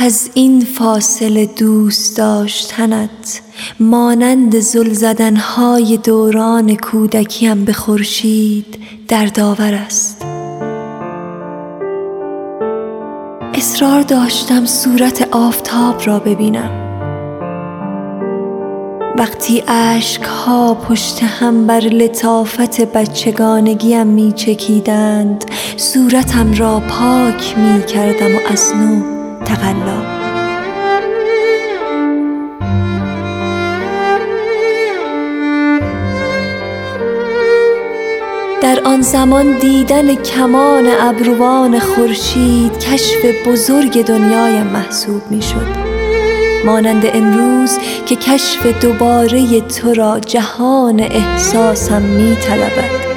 از این فاصله دوست داشتنت مانند زل زدنهای دوران کودکیم به خورشید دردآور است. اصرار داشتم صورت آفتاب را ببینم. وقتی اشکها پشت هم بر لطافت بچگانگیم می چکیدند صورتم را پاک می کردم و از نو تقلا. در آن زمان دیدن کمان ابروان خورشید کشف بزرگ دنیایم محسوب می شد مانند امروز که کشف دوباره تو را جهان احساسم می طلبد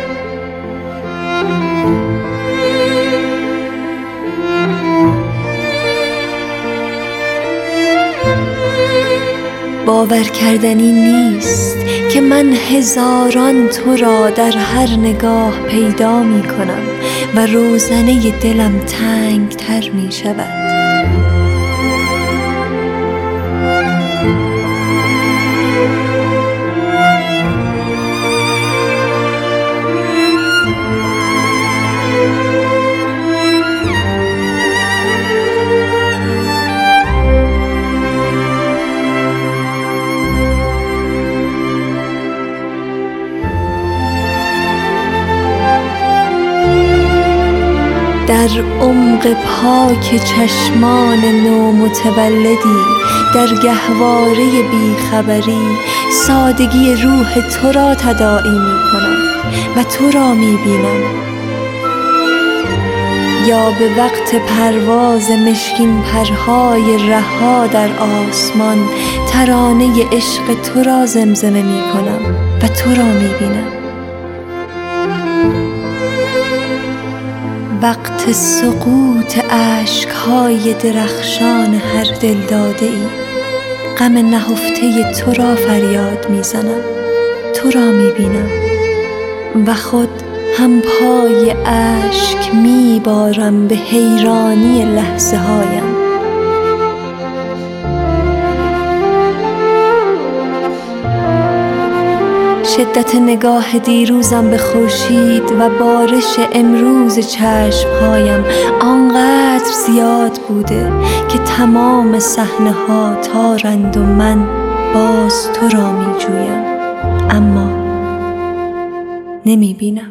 باور کردنی نیست که من هزاران تو را در هر نگاه پیدا می کنم و روزنه دلم تنگ تر می شود. در عمق پاک چشمان نومتولدی در گهواره بیخبری سادگی روح تو را تداعی می کنم و تو را می بینم یا به وقت پرواز مشکین پرهای رها در آسمان ترانه عشق تو را زمزمه می کنم و تو را می بینم وقت سقوط اشکهای درخشان هر دلداده ای. غم نهفته تو را فریاد می زنم تو را می بینم و خود هم پای اشک می بارم به حیرانی لحظه هایم شدت نگاه دیروزم به خورشید و بارش امروز چشمهایم آنقدر زیاد بوده که تمام صحنه ها تارند و من باز تو را می جویم اما نمی بینم